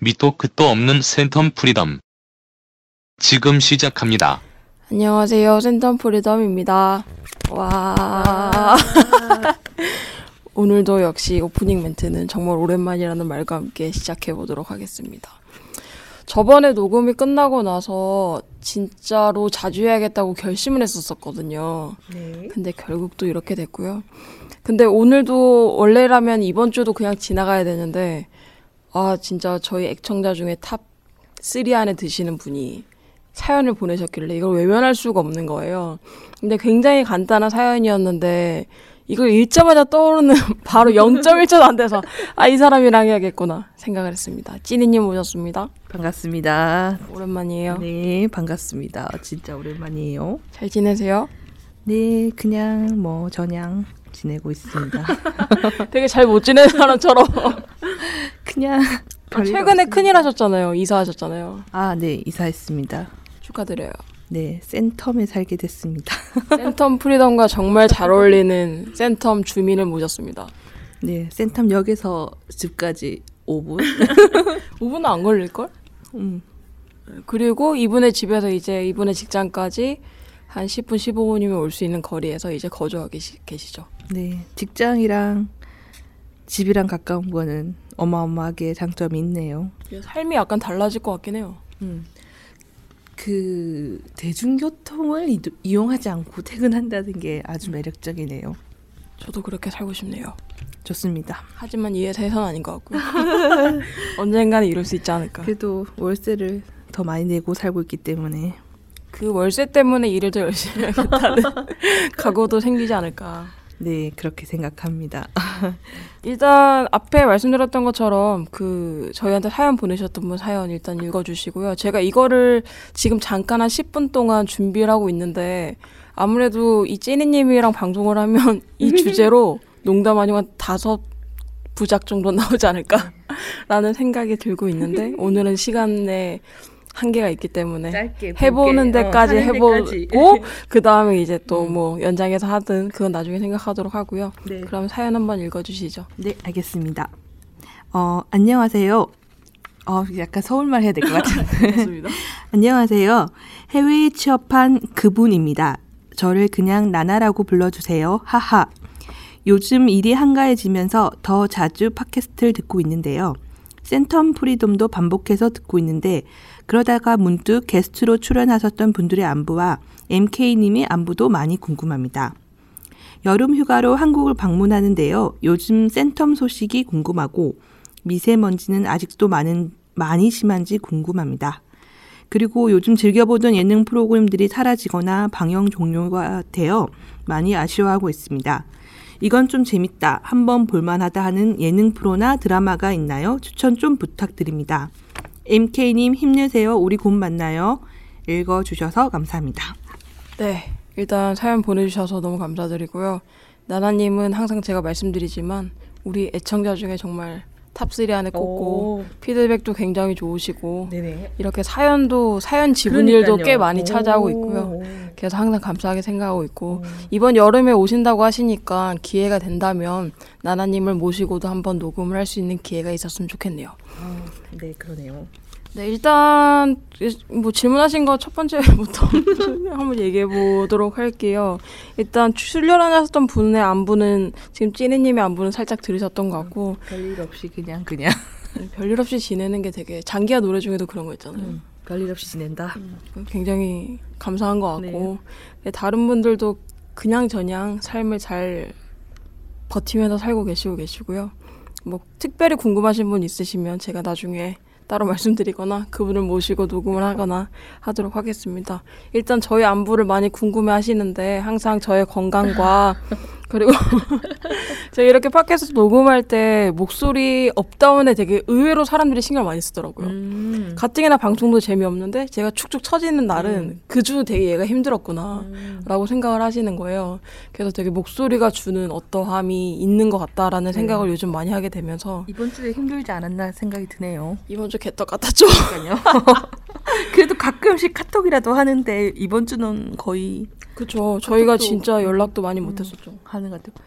밑도 끝도 없는 센텀 프리덤. 지금 시작합니다. 안녕하세요. 센텀 프리덤입니다. 와. 오늘도 역시 오프닝 멘트는 정말 오랜만이라는 말과 함께 시작해 보도록 하겠습니다. 저번에 녹음이 끝나고 나서 진짜로 자주 해야겠다고 결심을 했었었거든요. 네. 근데 결국 또 이렇게 됐고요. 근데 오늘도 원래라면 이번 주도 그냥 지나가야 되는데 아 진짜 저희 애청자 중에 탑 3 안에 드시는 분이 사연을 보내셨길래 이걸 외면할 수가 없는 거예요. 근데 굉장히 간단한 사연이었는데 이걸 읽자마자 떠오르는 바로 0.1초도 안 돼서 아 이 사람이랑 해야겠구나 생각을 했습니다. 찌니님 오셨습니다. 반갑습니다. 오랜만이에요. 네, 반갑습니다. 진짜 오랜만이에요. 잘 지내세요? 네, 그냥 뭐 저냥 지내고 있습니다. 되게 잘 못 지내는 사람처럼 그냥 아, 최근에. 큰일 하셨잖아요. 이사하셨잖아요. 아, 네, 이사했습니다. 축하드려요. 네, 센텀에 살게 됐습니다. 센텀 프리덤과 정말 잘 어울리는 센텀 주민을 모셨습니다. 네, 센텀 역에서 집까지 5분. 5분은 안 걸릴걸? 음, 그리고 이분의 집에서 이제 이분의 직장까지 한 10분, 15분이면 올 수 있는 거리에서 이제 거주하고 계시, 계시죠. 네, 직장이랑 집이랑 가까운 거는 어마어마하게 장점이 있네요. 삶이 약간 달라질 것 같긴 해요. 음. 그 대중교통을 이, 이용하지 않고 퇴근한다는 게 아주 매력적이네요. 저도 그렇게 살고 싶네요. 좋습니다. 하지만 이 회사에서는 아닌 것 같고요. 언젠가는 이룰 수 있지 않을까. 그래도 월세를 더 많이 내고 살고 있기 때문에 그 월세 때문에 일을 더 열심히 하겠다는 각오도 생기지 않을까. 네 그렇게 생각합니다. 일단 앞에 말씀드렸던 것처럼 그 저희한테 사연 보내셨던 분 사연 일단 읽어주시고요. 제가 이거를 지금 잠깐 한 10분 동안 준비를 하고 있는데 아무래도 이 찐이님이랑 방송을 하면 이 주제로 농담 아니고 한 다섯 부작 정도 나오지 않을까라는 생각이 들고 있는데 오늘은 시간에 한계가 있기 때문에 짧게 해보는 굵게, 데까지 어, 데까지. 해보고 그 다음에 이제 또 음. 뭐 연장해서 하든 그건 나중에 생각하도록 하고요. 네. 그럼 사연 한번 읽어주시죠. 네 알겠습니다. 어 안녕하세요. 어 약간 서울말 해야 될 것 같아요. 알겠습니다. 안녕하세요. 해외에 취업한 그분입니다. 저를 그냥 나나라고 불러주세요. 하하. 요즘 일이 한가해지면서 더 자주 팟캐스트를 듣고 있는데요. 센텀 프리덤도 반복해서 듣고 있는데 그러다가 문득 게스트로 출연하셨던 분들의 안부와 MK님의 안부도 많이 궁금합니다. 여름 휴가로 한국을 방문하는데요. 요즘 센텀 소식이 궁금하고 미세먼지는 아직도 많은 많이 심한지 궁금합니다. 그리고 요즘 즐겨보던 예능 프로그램들이 사라지거나 방영 종료가 되어 많이 아쉬워하고 있습니다. 이건 좀 재밌다, 한번 볼만하다 하는 예능 프로나 드라마가 있나요? 추천 좀 부탁드립니다. MK님 힘내세요. 우리 곧 만나요. 읽어주셔서 감사합니다. 네, 일단 사연 보내주셔서 너무 감사드리고요. 나나님은 항상 제가 말씀드리지만 우리 애청자 중에 정말 탑3 안에 꼽고 피드백도 굉장히 좋으시고 네네. 이렇게 사연도 사연 지분율도 꽤 그러니까요. 많이 차지하고 오. 있고요. 그래서 항상 감사하게 생각하고 있고 음. 이번 여름에 오신다고 하시니까 기회가 된다면 나나님을 모시고도 한번 녹음을 할 수 있는 기회가 있었으면 좋겠네요. 아, 네, 그러네요. 네, 일단 뭐 질문하신 거 첫 번째부터 한번 얘기해 보도록 할게요. 일단 출연하셨던 분의 안부는 지금 찌니님의 안부는 살짝 들으셨던 것 같고 별일 없이 그냥 그냥 별일 없이 지내는 게 되게 장기화 노래 중에도 그런 거 있잖아요. 음, 별일 없이 지낸다. 굉장히 감사한 것 네. 같고 근데 다른 분들도 그냥 저냥 삶을 잘 버티면서 살고 계시고 계시고요. 뭐 특별히 궁금하신 분 있으시면 제가 나중에 따로 말씀드리거나 그분을 모시고 녹음을 하거나 하도록 하겠습니다. 일단 저희 안부를 많이 궁금해 하시는데 항상 저의 건강과 그리고 제가 이렇게 팟캐스트 녹음할 때 목소리 업다운에 되게 의외로 사람들이 신경 을 많이 쓰더라고요. 음. 가뜩이나 방송도 재미없는데 제가 축축 처지는 날은 음. 그주 되게 얘가 힘들었구나 음. 라고 생각을 하시는 거예요. 그래서 되게 목소리가 주는 어떠함이 있는 것 같다라는 네. 생각을 요즘 많이 하게 되면서 이번 주에 힘들지 않았나 생각이 드네요. 이번 주 개떡 같았죠. 그러니까요. 그래도 가끔씩 카톡이라도 하는데 이번 주는 거의 그쵸. 저희가 진짜 연락도 많이 음. 못했었죠. 하는 것 같아요.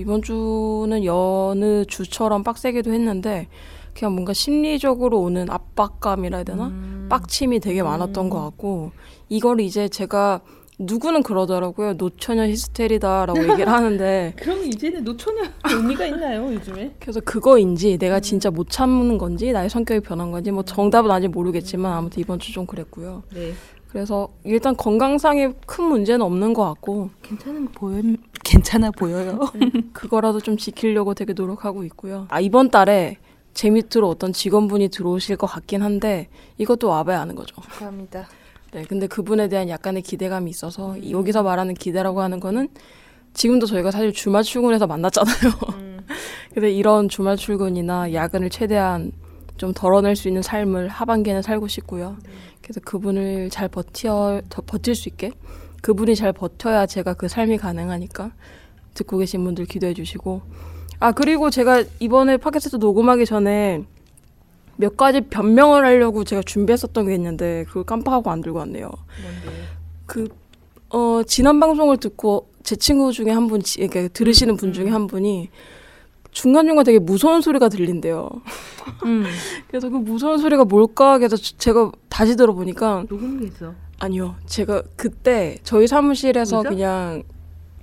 이번 주는 여느 주처럼 빡세기도 했는데 그냥 뭔가 심리적으로 오는 압박감이라 해야 되나? 음. 빡침이 되게 많았던 것 같고 이걸 이제 제가 누구는 그러더라고요. 노처녀 히스테리다라고 얘기를 하는데 그럼 이제는 노처녀 의미가 있나요 요즘에? 그래서 그거인지 내가 진짜 못 참는 건지 나의 성격이 변한 건지 뭐 정답은 아직 모르겠지만 아무튼 이번 주 좀 그랬고요. 네. 그래서 일단 건강상에 큰 문제는 없는 것 같고 괜찮은 보여 괜찮아 보여요. 그거라도 좀 지키려고 되게 노력하고 있고요. 아 이번 달에 제 밑으로 어떤 직원분이 들어오실 것 같긴 한데 이것도 와봐야 하는 거죠. 감사합니다. 네, 근데 그분에 대한 약간의 기대감이 있어서 여기서 말하는 기대라고 하는 거는 지금도 저희가 사실 주말 출근해서 만났잖아요. 근데 이런 주말 출근이나 야근을 최대한 좀 덜어낼 수 있는 삶을 하반기에는 살고 싶고요. 그래서 그분을 잘 버텨 더 버틸 수 있게 그분이 잘 버텨야 제가 그 삶이 가능하니까 듣고 계신 분들 기도해 주시고 아 그리고 제가 이번에 팟캐스트 녹음하기 전에 몇 가지 변명을 하려고 제가 준비했었던 게 있는데 그걸 깜빡하고 안 들고 왔네요. 그, 어, 지난 방송을 듣고 제 친구 중에 한 분, 이렇게 들으시는 분 중에 한 분이 중간중간 되게 무서운 소리가 들린대요. 음. 그래서 그 무서운 소리가 뭘까? 그래서 제가 다시 들어보니까 녹음기에서 아니요. 제가 그때 저희 사무실에서 의자? 그냥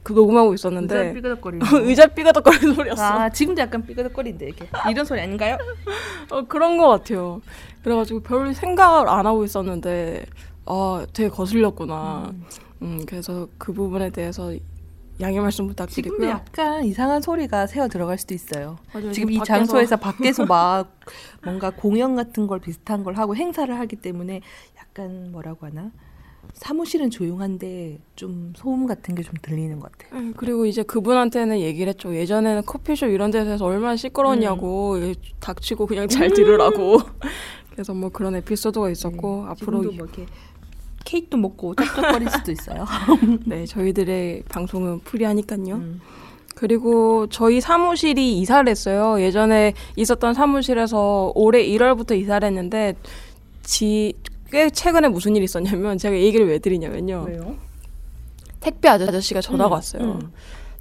그 녹음하고 있었는데 삐그덕거리는 의자 삐가덕거리는 소리였어. 아 지금도 약간 삐그덕거린데 이렇게 이런 소리 아닌가요? 어, 그런 것 같아요. 그래가지고 별 생각을 안 하고 있었는데, 아, 되게 거슬렸구나. 음, 그래서 그 부분에 대해서 양해 말씀 부탁드리고요. 약간 이상한 소리가 새어 들어갈 수도 있어요. 맞아요. 지금 이 밖에서- 장소에서 밖에서 막 뭔가 공연 같은 걸 비슷한 걸 하고 행사를 하기 때문에 약간 뭐라고 하나 사무실은 조용한데 좀 소음 같은 게 좀 들리는 것 같아요. 음, 그리고 이제 그분한테는 얘기를 했죠. 예전에는 커피숍 이런 데서 얼마나 시끄러웠냐고 음. 닥치고 그냥 잘 들으라고. 그래서 뭐 그런 에피소드가 있었고 네, 앞으로 뭐 이렇게 케이크도 먹고 쩝쩝거릴 수도 있어요. 네 저희들의 방송은 프리하니까요. 음. 그리고 저희 사무실이 이사를 했어요. 예전에 있었던 사무실에서 올해 1월부터 이사를 했는데 지, 꽤 최근에 무슨 일이 있었냐면 제가 이 얘기를 왜 드리냐면요. 왜요? 택배 아저씨가 전화가 음, 왔어요. 음.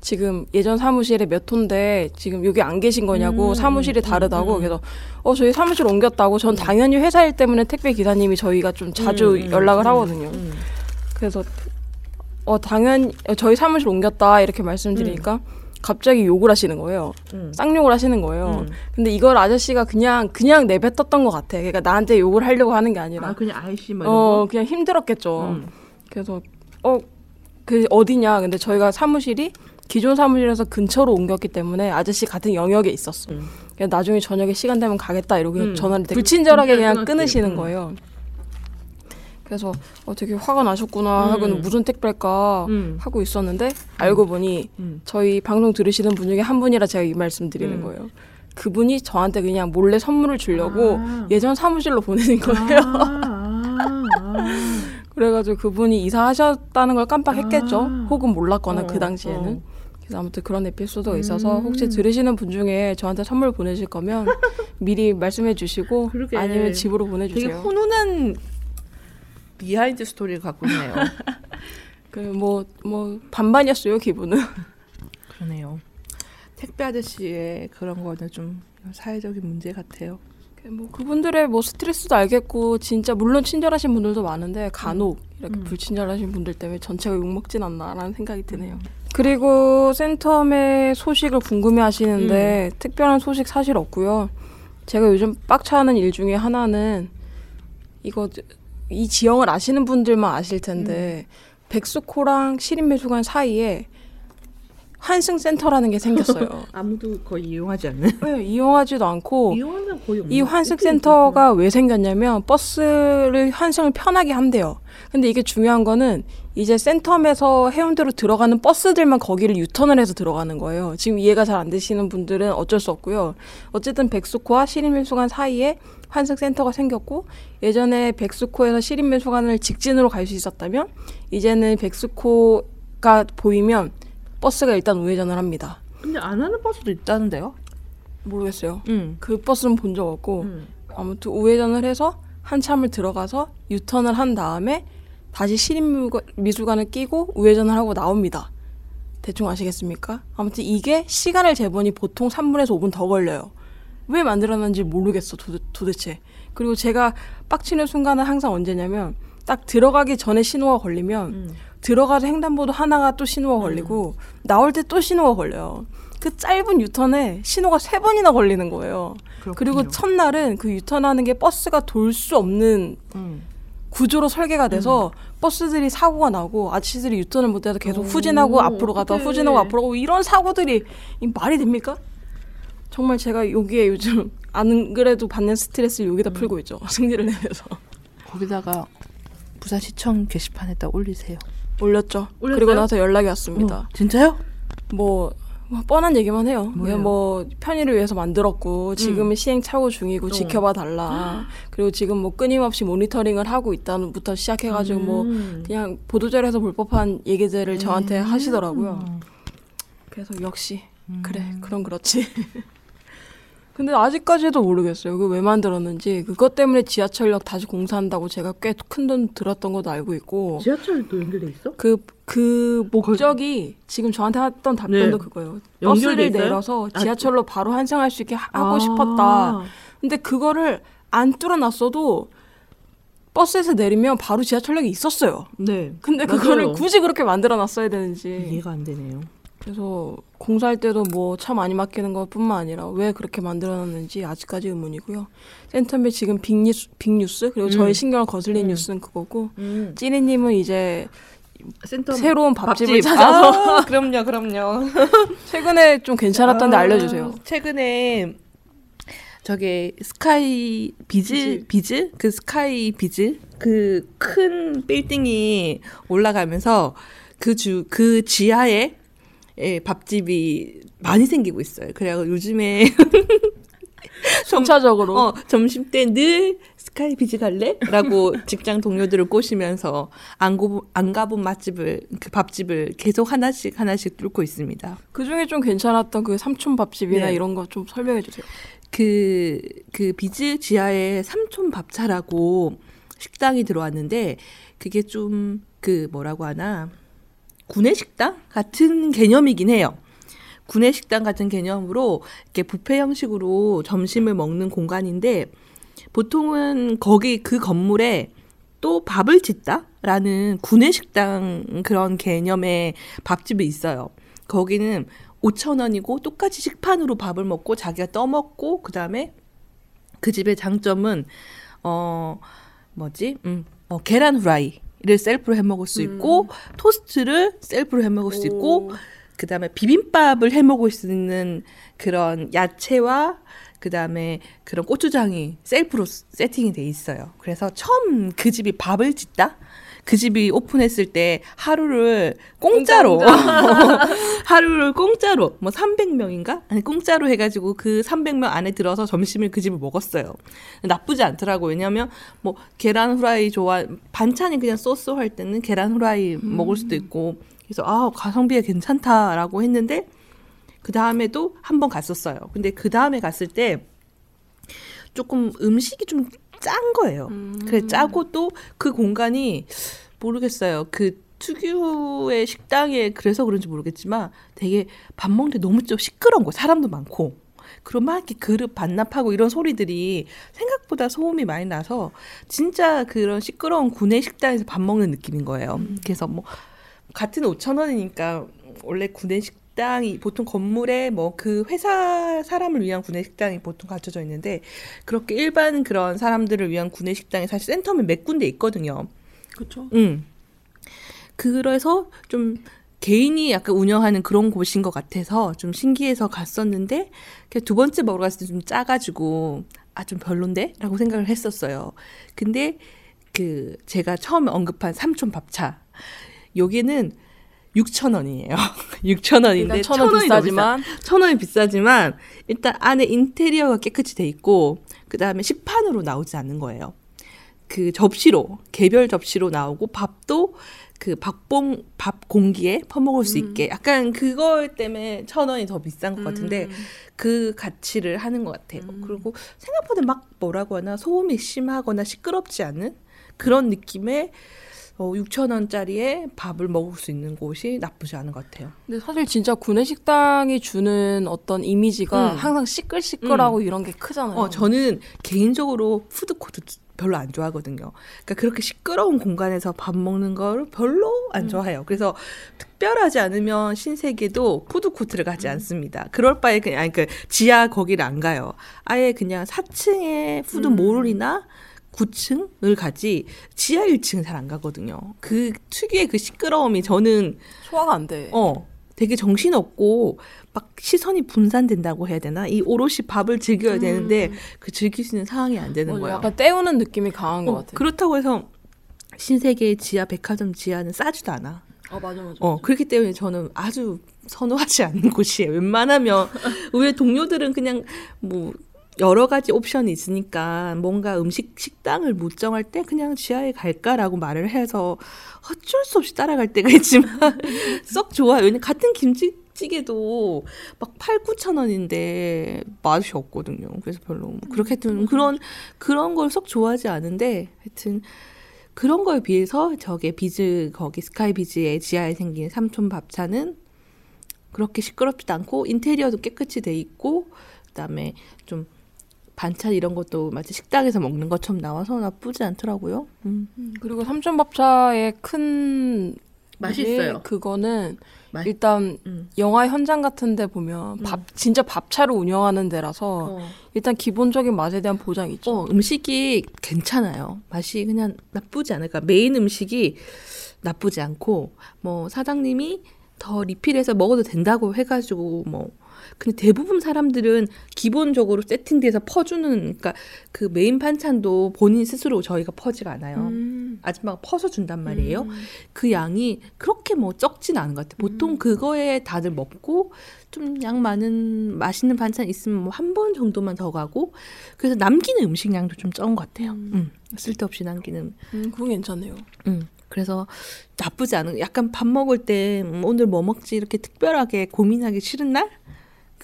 지금 예전 사무실에 몇 호인데 지금 여기 안 계신 거냐고 음, 사무실이 음, 다르다고 음. 그래서 어 저희 사무실 옮겼다고 전 당연히 회사 일 때문에 택배 기사님이 저희가 좀 자주 음, 음, 연락을 음, 하거든요. 음. 그래서 어 당연 어, 저희 사무실 옮겼다 이렇게 말씀드리니까 갑자기 욕을 하시는 거예요. 음. 쌍욕을 하시는 거예요. 음. 근데 이걸 아저씨가 그냥 그냥 내뱉었던 것 같아. 그러니까 나한테 욕을 하려고 하는 게 아니라 아 그냥 아이씨 뭐 이런 어 거? 그냥 힘들었겠죠. 음. 그래서 어 그 어디냐? 근데 저희가 사무실이 기존 사무실에서 근처로 옮겼기 때문에 아저씨 같은 영역에 있었어. 음. 그냥 나중에 저녁에 시간 되면 가겠다 이러고 음. 전화를 불친절하게 그냥. 끊으시는 음. 거예요. 그래서 어 되게 화가 나셨구나 하고는 음. 무슨 택배일까 음. 하고 있었는데 알고 보니 음. 저희 방송 들으시는 분 중에 한 분이라 제가 이 말씀 드리는 음. 거예요. 그분이 저한테 그냥 몰래 선물을 주려고 아. 예전 사무실로 보내는 거예요. 아, 아, 그래가지고 그분이 이사하셨다는 걸 깜빡했겠죠. 아. 혹은 몰랐거나 어, 그 당시에는. 어. 그래서 아무튼 그런 에피소드가 있어서 음. 혹시 들으시는 분 중에 저한테 선물 보내실 거면 미리 말씀해 주시고. 아니면 집으로 되게 보내주세요. 훈훈한 비하인드 스토리를 갖고 있네요. 그뭐뭐 뭐 반반이었어요 기분은. 그러네요. 택배 아저씨의 그런 거는 좀 사회적인 문제 같아요. 그뭐 그분들의 뭐 스트레스도 알겠고 진짜 물론 친절하신 분들도 많은데 간혹 이렇게 음. 불친절하신 분들 때문에 전체가 욕먹진 않나라는 생각이 드네요. 그리고 센텀의 소식을 궁금해 하시는데 특별한 소식 사실 없고요. 제가 요즘 빡쳐하는 일 중에 하나는 이거 이 지형을 아시는 분들만 아실 텐데 백수코랑 시립미술관 사이에 환승센터라는 게 생겼어요. 아무도 거의 이용하지 않는. 네, 이용하지도 않고 이용하는 거의 없는. 이 환승 센터가 왜 생겼냐면 버스를 환승을 편하게 한대요. 근데 이게 중요한 거는 이제 센텀에서 해운대로 들어가는 버스들만 거기를 유턴을 해서 들어가는 거예요. 지금 이해가 잘 안 되시는 분들은 어쩔 수 없고요. 어쨌든 백수코와 시립미술관 사이에 환승센터가 생겼고 예전에 백수코에서 시립미술관을 직진으로 갈 수 있었다면 이제는 백수코가 보이면 버스가 일단 우회전을 합니다. 근데 안 하는 버스도 있다는데요? 모르겠어요. 응. 그 버스는 본 적 없고 응. 아무튼 우회전을 해서 한참을 들어가서 유턴을 한 다음에 다시 시립미술관을 끼고 우회전을 하고 나옵니다. 대충 아시겠습니까? 아무튼 이게 시간을 재보니 보통 3분에서 5분 더 걸려요. 왜 만들어놨는지 모르겠어 도, 도대체. 그리고 제가 빡치는 순간은 항상 언제냐면 딱 들어가기 전에 신호가 걸리면 음. 들어가서 횡단보도 하나가 또 신호가 걸리고 나올 때 또 신호가 걸려요. 그 짧은 유턴에 신호가 세 번이나 걸리는 거예요. 그리고 첫날은 그 유턴하는 게 버스가 돌 수 없는 음. 구조로 설계가 돼서 버스들이 사고가 나고 아저씨들이 유턴을 못해서 계속 후진하고 앞으로 가다가 어떡해. 후진하고 앞으로 가고 이런 사고들이 이 말이 됩니까? 정말 제가 여기에 요즘 안 그래도 받는 스트레스를 여기다 풀고 있죠. 승리를 내면서 거기다가 부산시청 게시판에다 올리세요. 올렸죠. 올렸어요? 그리고 나서 연락이 왔습니다. 어, 진짜요? 뭐, 뭐 뻔한 얘기만 해요. 뭐예요? 뭐 편의를 위해서 만들었고 지금은 시행착오 중이고 어. 지켜봐 달라. 그리고 지금 뭐 끊임없이 모니터링을 하고 있다부터 시작해가지고 뭐 음. 그냥 보도자료에서 볼 법한 얘기들을 저한테 하시더라고요. 음. 그래서 역시 그래 그럼 그렇지. 근데 아직까지도 모르겠어요. 그 왜 만들었는지 그것 때문에 지하철역 다시 공사한다고 제가 꽤 큰 돈 들었던 것도 알고 있고 지하철도 연결돼 있어? 그, 그 목적이 지금 저한테 했던 답변도 네. 그거예요. 연결돼 버스를 있어요? 내려서 아, 지하철로 바로 환승할 수 있게 하- 하고 아. 싶었다. 근데 그거를 안 뚫어놨어도 버스에서 내리면 바로 지하철역이 있었어요. 네. 근데 맞아요. 그거를 굳이 그렇게 만들어 놨어야 되는지. 이해가 안 되네요. 그래서 공사할 때도 뭐 차 많이 막히는 것뿐만 아니라 왜 그렇게 만들어놨는지 아직까지 의문이고요. 센텀의 지금 빅뉴스, 빅뉴스 그리고 음. 신경을 거슬린 음. 뉴스는 그거고 음. 찌리님은 이제 센텀 새로운 밥집을 찾아서 아, 그럼요, 그럼요. 최근에 좀 괜찮았던데 아, 알려주세요. 최근에 저게 스카이 비즈 비즈 그 스카이 비즈 그 큰 빌딩이 올라가면서 그 주 그 지하에 예, 밥집이 많이 생기고 있어요. 그래서 요즘에 점- 순차적으로 어, 점심 때 늘 스카이 비즈 갈래? 라고 직장 동료들을 꼬시면서 안, 고, 안 가본 맛집을, 그 밥집을 계속 하나씩 하나씩 뚫고 있습니다. 그 중에 좀 괜찮았던 그 삼촌 밥집이나 네. 이런 거 좀 설명해 주세요. 그, 그 비즈 지하에 삼촌 밥차라고 식당이 들어왔는데 그게 좀 그 뭐라고 하나 구내식당 같은 개념이긴 해요. 구내식당 같은 개념으로 이렇게 뷔페 형식으로 점심을 먹는 공간인데 보통은 거기 그 건물에 또 밥을 짓다라는 구내식당 그런 개념의 밥집이 있어요. 거기는 5천 원이고 똑같이 식판으로 밥을 먹고 자기가 떠먹고 그 다음에 그 집의 장점은 어 뭐지 음, 어, 계란 후라이 를 셀프로 해 먹을 수 있고 토스트를 셀프로 해 먹을 수 있고 그 다음에 비빔밥을 해 먹을 수 있는 그런 야채와 그 다음에 그런 고추장이 셀프로 세팅이 돼 있어요. 그래서 처음 그 집이 밥을 짓다? 그 집이 오픈했을 때 하루를 공짜로 하루를 공짜로 뭐 300명인가? 아니 공짜로 해 가지고 그 300명 안에 들어서 점심을 그 집을 먹었어요. 나쁘지 않더라고. 왜냐면 뭐 계란 후라이 좋아 반찬이 그냥 소스 할 때는 계란 후라이 먹을 수도 있고 그래서 아 가성비가 괜찮다라고 했는데 그 다음에도 한 번 갔었어요. 근데 그 다음에 갔을 때 조금 음식이 좀 짠 거예요. 그래 짜고 또 그 공간이 모르겠어요. 그 특유의 식당에 그래서 그런지 모르겠지만 되게 밥 먹는데 너무 좀 시끄러운 거 사람도 많고 그리고 막 이렇게 그릇 반납하고 이런 소리들이 생각보다 소음이 많이 나서 진짜 그런 시끄러운 구내 식당에서 밥 먹는 느낌인 거예요. 그래서 뭐 같은 5천 원이니까 원래 구내 식 당이 보통 건물에 뭐 그 회사 사람을 위한 구내 식당이 보통 갖춰져 있는데 그렇게 일반 그런 사람들을 위한 구내 식당이 사실 센터면 몇 군데 있거든요. 그렇죠. 음. 그래서 좀 개인이 약간 운영하는 그런 곳인 것 같아서 좀 신기해서 갔었는데 그두 번째 먹으러 갔을 때 좀 짜가지고 아 좀 별론데? 라고 생각을 했었어요. 근데 그 제가 처음 언급한 삼촌 밥차 여기는 6천 원이에요. 6천 원인데 천 원 비싸지만 천 원이 비싸지만 일단 안에 인테리어가 깨끗이 돼 있고 그 다음에 식판으로 나오지 않는 거예요. 그 접시로 개별 접시로 나오고 밥도 그 밥봉 밥 공기에 퍼먹을 수 있게 약간 그거 때문에 천 원이 더 비싼 것 같은데 그 가치를 하는 것 같아요. 그리고 생각보다 막 뭐라고 하나 소음이 심하거나 시끄럽지 않은 그런 느낌의 어, 6천 원짜리에 밥을 먹을 수 있는 곳이 나쁘지 않은 것 같아요. 근데 사실 진짜 구내 식당이 주는 어떤 이미지가 음. 항상 시끌시끌하고 이런 게 크잖아요. 어, 저는 개인적으로 푸드 코트 별로 안 좋아하거든요. 그러니까 그렇게 시끄러운 공간에서 밥 먹는 거를 별로 안 음. 좋아해요. 그래서 특별하지 않으면 신세계도 푸드 코트를 가지 음. 않습니다. 그럴 바에 그냥 아니 그 지하 거기를 안 가요. 아예 그냥 4층에 음. 푸드 몰이나 9층을 가지 지하 1층 잘 안 가거든요. 그 특유의 그 시끄러움이 저는 소화가 안 돼. 어, 되게 정신없고 막 시선이 분산된다고 해야 되나? 이 오롯이 밥을 즐겨야 되는데 그 즐길 수 있는 상황이 안 되는 음. 맞아, 거야. 약간 때우는 느낌이 강한 것 어, 같아요. 그렇다고 해서 신세계 지하 백화점 지하는 싸지도 않아. 어 맞아 맞아. 어, 그렇기 때문에 저는 아주 선호하지 않는 곳이에요. 웬만하면 우리 동료들은 그냥 뭐 여러 가지 옵션이 있으니까 뭔가 음식 식당을 못 정할 때 그냥 지하에 갈까라고 말을 해서 어쩔 수 없이 따라갈 때가 있지만 썩 좋아요. 왜냐 같은 김치찌개도 막 8, 9천 원인데 맛이 없거든요. 그래서 별로 뭐 그렇게 하여튼 그런 그런 걸 썩 좋아하지 않은데 하여튼 그런 거에 비해서 저게 비즈 거기 스카이 비즈의 지하에 생긴 삼촌 밥차는 그렇게 시끄럽지도 않고 인테리어도 깨끗이 돼 있고 그다음에 좀 반찬 이런 것도 마치 식당에서 먹는 것처럼 나와서 나쁘지 않더라고요. 음. 음, 그리고 삼촌밥차의 큰 맛있어요. 그거는 맛- 일단 음. 영화 현장 같은 데 보면 밥 진짜 밥차를 운영하는 데라서 어. 일단 기본적인 맛에 대한 보장이 있죠. 어, 음식이 괜찮아요. 맛이 그냥 나쁘지 않을까. 메인 음식이 나쁘지 않고 뭐 사장님이 더 리필해서 먹어도 된다고 해 가지고 뭐 근데 대부분 사람들은 기본적으로 세팅돼서 퍼주는 그러니까 그 메인 반찬도 본인 스스로 저희가 퍼지가 않아요. 음. 아줌마가 퍼서 준단 말이에요. 음. 그 양이 그렇게 뭐 적진 않은 것 같아요. 보통 그거에 다들 먹고 좀 양 많은 맛있는 반찬 있으면 뭐 한 번 정도만 더 가고 그래서 남기는 음식량도 좀 적은 것 같아요. 음. 쓸데없이 남기는. 음, 그건 괜찮네요. 음. 그래서 나쁘지 않은 약간 밥 먹을 때 음, 오늘 뭐 먹지 이렇게 특별하게 고민하기 싫은 날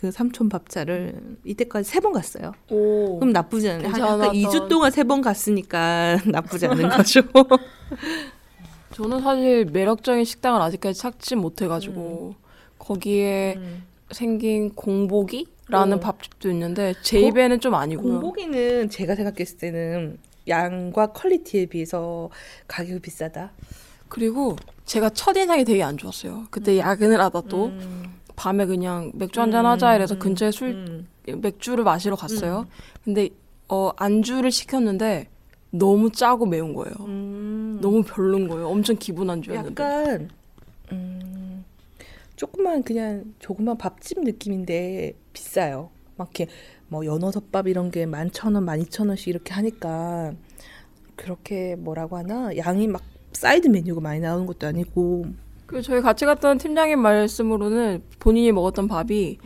그 삼촌 밥차를 이때까지 세 번 갔어요. 오. 그럼 나쁘지 않아요. 한 괜찮았던- 약간 2주 동안 세 번 갔으니까 나쁘지 않은 거죠. 저는 사실 매력적인 식당을 아직까지 찾지 못해가지고 거기에 생긴 공복이라는 어. 밥집도 있는데 제 입에는 좀 아니고요. 공복이는 제가 생각했을 때는 양과 퀄리티에 비해서 가격이 비싸다. 그리고 제가 첫 인상이 되게 안 좋았어요. 그때 야근을 하다 또 음. 밤에 그냥 맥주 한잔 하자 이래서 근처에 술 음. 맥주를 마시러 갔어요. 근데 어 안주를 시켰는데 너무 짜고 매운 거예요. 음. 너무 별론 거예요. 엄청 기본 안주였는데. 약간 음, 조그만 그냥 조그만 밥집 느낌인데 비싸요. 막 이렇게 뭐 연어덮밥 이런 게 만 천 원, 만 이천 원씩 이렇게 하니까 그렇게 뭐라고 하나 양이 막 사이드 메뉴가 많이 나오는 것도 아니고 그 저희 같이 갔던 팀장님 말씀으로는 본인이 먹었던 밥이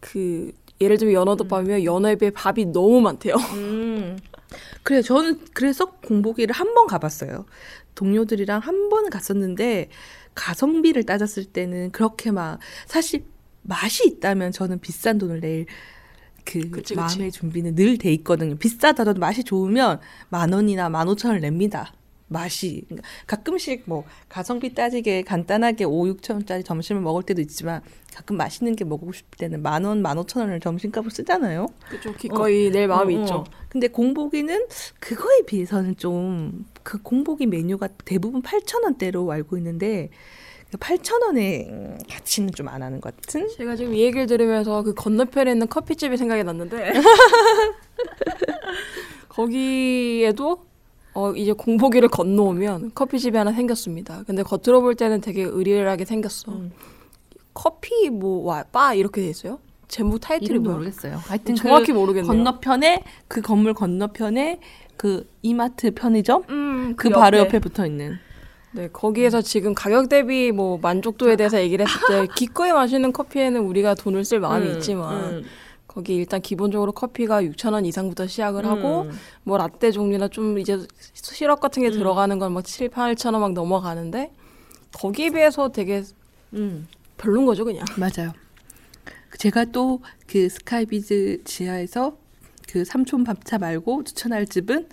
그 예를 들면 연어덮밥이면 연어에 비해 밥이 너무 많대요. 음. 그래 저는 그래서 공복이를 한 번 가봤어요. 동료들이랑 한 번 갔었는데 가성비를 따졌을 때는 그렇게 막 사실 맛이 있다면 저는 비싼 돈을 낼 그 그치, 그치. 마음의 준비는 늘 돼 있거든요. 비싸더라도 맛이 좋으면 만 원이나 만 오천 원을 냅니다. 맛이 그러니까 가끔씩 뭐 가성비 따지게 간단하게 5, 6천 원짜리 점심을 먹을 때도 있지만 가끔 맛있는 게 먹고 싶을 때는 만 원, 만 오천 원을 점심값으로 쓰잖아요. 그죠. 기꺼이 낼 마음이 어, 어. 있죠. 근데 공복이는 그거에 비해서는 좀 그 공복이 메뉴가 대부분 8천 원대로 알고 있는데 8천 원의 음, 가치는 좀 안 하는 것 같은. 제가 지금 이 얘기를 들으면서 그 건너편에 있는 커피집이 생각이 났는데 거기에도 어 이제 공복이를 건너오면 커피집이 하나 생겼습니다. 근데 겉으로 볼 때는 되게 으리으리하게 생겼어. 음. 커피 뭐바 이렇게 돼 있어요? 제목 타이틀이 뭐야? 모르겠어요. 하여튼 정확히 그 모르겠네요. 건너편에 그 건물 건너편에 그 이마트 편의점 음, 그 바로 옆에 붙어 있는. 네, 거기에서 지금 가격 대비 뭐 만족도에 대해서 얘기를 했을 때 기꺼이 마시는 커피에는 우리가 돈을 쓸 마음이 음, 있지만 음, 거기 일단 기본적으로 커피가 6천 원 이상부터 시작을 하고 음. 뭐 라떼 종류나 좀 이제 시럽 같은 게 들어가는 건 막 7, 8천 원 막 넘어가는데 거기에 비해서 되게 음. 별론 거죠 그냥. 맞아요. 제가 또 그 스카이비즈 지하에서 그 삼촌 밥차 말고 추천할 집은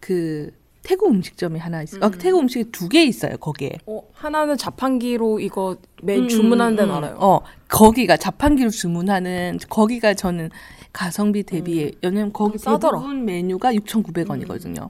그 태국 음식점이 하나 있어요. 아, 음. 태국 음식이 두 개 있어요. 거기에. 어, 하나는 자판기로 이거 매 음, 주문하는 데는 음, 알아요. 어, 거기가 자판기로 주문하는 거기가 저는 가성비 대비에 왜냐면 거기 싸더라. 대부분 메뉴가 6,900원이거든요.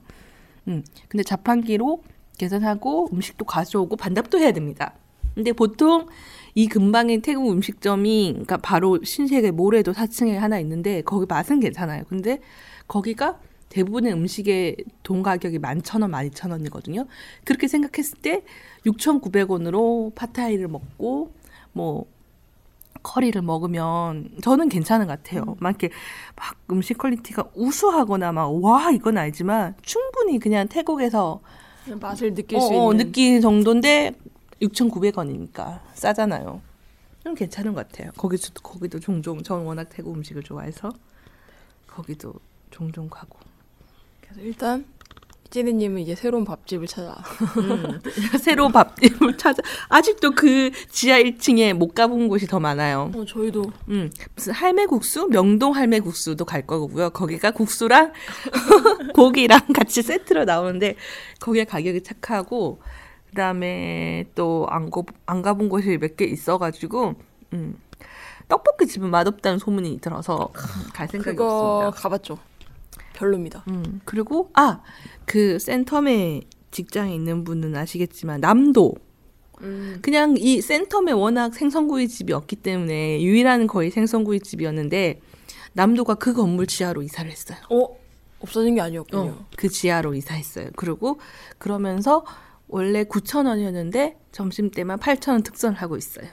음. 근데 자판기로 계산하고 음식도 가져오고 반납도 해야 됩니다. 근데 보통 이 근방에 태국 음식점이 그러니까 바로 신세계 모래도 4층에 하나 있는데 거기 맛은 괜찮아요. 근데 거기가 대부분의 음식의 돈 가격이 11,000원, 12,000원이거든요. 그렇게 생각했을 때 6,900원으로 파타이를 먹고 뭐 커리를 먹으면 저는 괜찮은 것 같아요. 막 이렇게 막 음식 퀄리티가 우수하거나 막 와 이건 아니지만 충분히 그냥 태국에서 그냥 맛을 느낄 어, 수 어, 있는. 느끼는 정도인데 6,900원이니까 싸잖아요. 좀 괜찮은 것 같아요. 거기도 거기도 종종 전 워낙 태국 음식을 좋아해서 거기도 종종 가고. 그래서 일단 찌리님은 이제 새로운 밥집을 찾아. 음. 새로 밥집을 찾아 아직도 그 지하 1층에 못 가본 곳이 더 많아요. 어, 저희도 음, 무슨 할매국수, 명동 할매국수도 갈 거고요. 거기가 국수랑 고기랑 같이 세트로 나오는데 거기에 가격이 착하고 그 다음에 또 안 안 가본 곳이 몇 개 있어가지고 음, 떡볶이 집은 맛없다는 소문이 들어서 갈 생각이 그거 없습니다. 가봤죠. 별로입니다. 음, 그리고 아 그 센텀에 직장에 있는 분은 아시겠지만 남도 음. 그냥 이 센텀에 워낙 생선구이 집이 없기 때문에 유일한 거의 생선구이 집이었는데 남도가 그 건물 지하로 이사를 했어요. 어 없어진 게 아니었군요. 어, 그 지하로 이사했어요. 그리고 그러면서 원래 9,000원이었는데 점심 때만 8,000원 특선을 하고 있어요.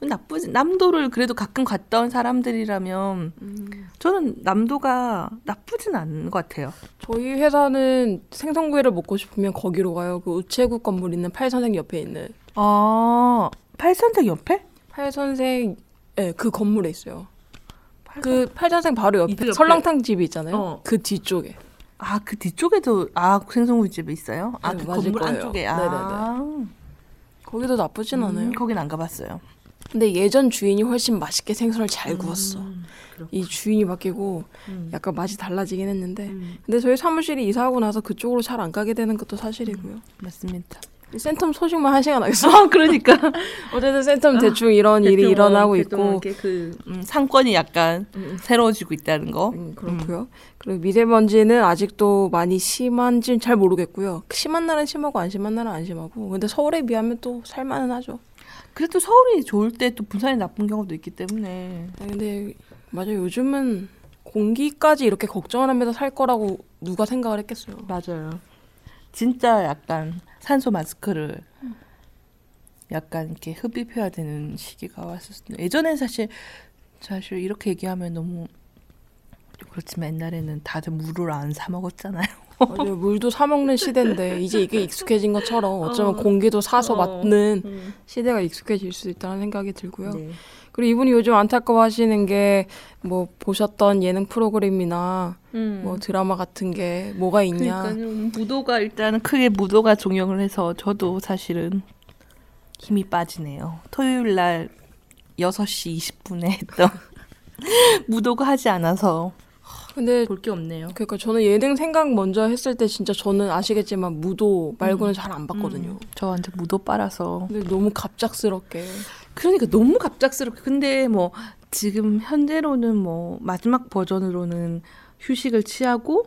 나쁘지 남도를 그래도 가끔 갔던 사람들이라면 음. 저는 남도가 나쁘진 않은 것 같아요. 저희 회사는 생선구이를 먹고 싶으면 거기로 가요. 그 우체국 건물 있는 팔선생 옆에 있는 아 팔선택 옆에? 팔선생 예, 그 건물에 있어요. 그 팔선생 바로 옆에, 옆에. 설렁탕 집이 있잖아요. 어. 그 뒤쪽에. 아 그 뒤쪽에도 아 생선구이 집이 있어요? 아 네, 그 건물 거예요. 안쪽에 네네네. 아 거기도 나쁘진 않아요. 음, 거긴 안 가봤어요. 근데 예전 주인이 훨씬 맛있게 생선을 잘 구웠어. 음. 이 주인이 바뀌고 음. 약간 맛이 달라지긴 했는데 음, 근데 저희 사무실이 이사하고 나서 그쪽으로 잘 안 가게 되는 것도 사실이고요. 맞습니다. 이 센텀 소식만 한 시간 하겠어. 아 그러니까 어쨌든 센텀 대충 이런 일이 대충, 일어나고 어, 있고 그 음, 상권이 약간 음. 새로워지고 있다는 거. 음, 그렇고요. 그리고 미세먼지는 아직도 많이 심한지는 잘 모르겠고요. 심한 날은 심하고 안 심한 날은 안 심하고. 근데 서울에 비하면 또 살만은 하죠. 그래도 서울이 좋을 때 또 부산이 나쁜 경우도 있기 때문에 네, 근데 맞아요. 요즘은 공기까지 이렇게 걱정을 하면서 살 거라고 누가 생각을 했겠어요. 맞아요. 진짜 약간 산소 마스크를 약간 이렇게 흡입해야 되는 시기가 왔었는데 예전엔 사실 사실 이렇게 얘기하면 너무 그렇지만 옛날에는 다들 물을 안 사 먹었잖아요. 맞아요. 물도 사 먹는 시대인데 이제 이게 익숙해진 것처럼 어쩌면 어. 공기도 사서 어. 맞는 음. 시대가 익숙해질 수 있다는 생각이 들고요. 네. 그리고 이분이 요즘 안타까워하시는 게 뭐 보셨던 예능 프로그램이나 음. 뭐 드라마 같은 게 뭐가 있냐. 그러니까요. 무도가 일단 크게 무도가 종영을 해서 저도 사실은 힘이 빠지네요. 토요일 날 6시 20분에 했던 무도가 하지 않아서 근데 볼 게 없네요. 그러니까 저는 예능 생각 먼저 했을 때 진짜 저는 아시겠지만 무도 말고는 잘안 봤거든요. 음, 저한테 무도 빨아서. 근데 너무 갑작스럽게. 그러니까 너무 갑작스럽게. 근데 뭐 지금 현재로는 뭐 마지막 버전으로는 휴식을 취하고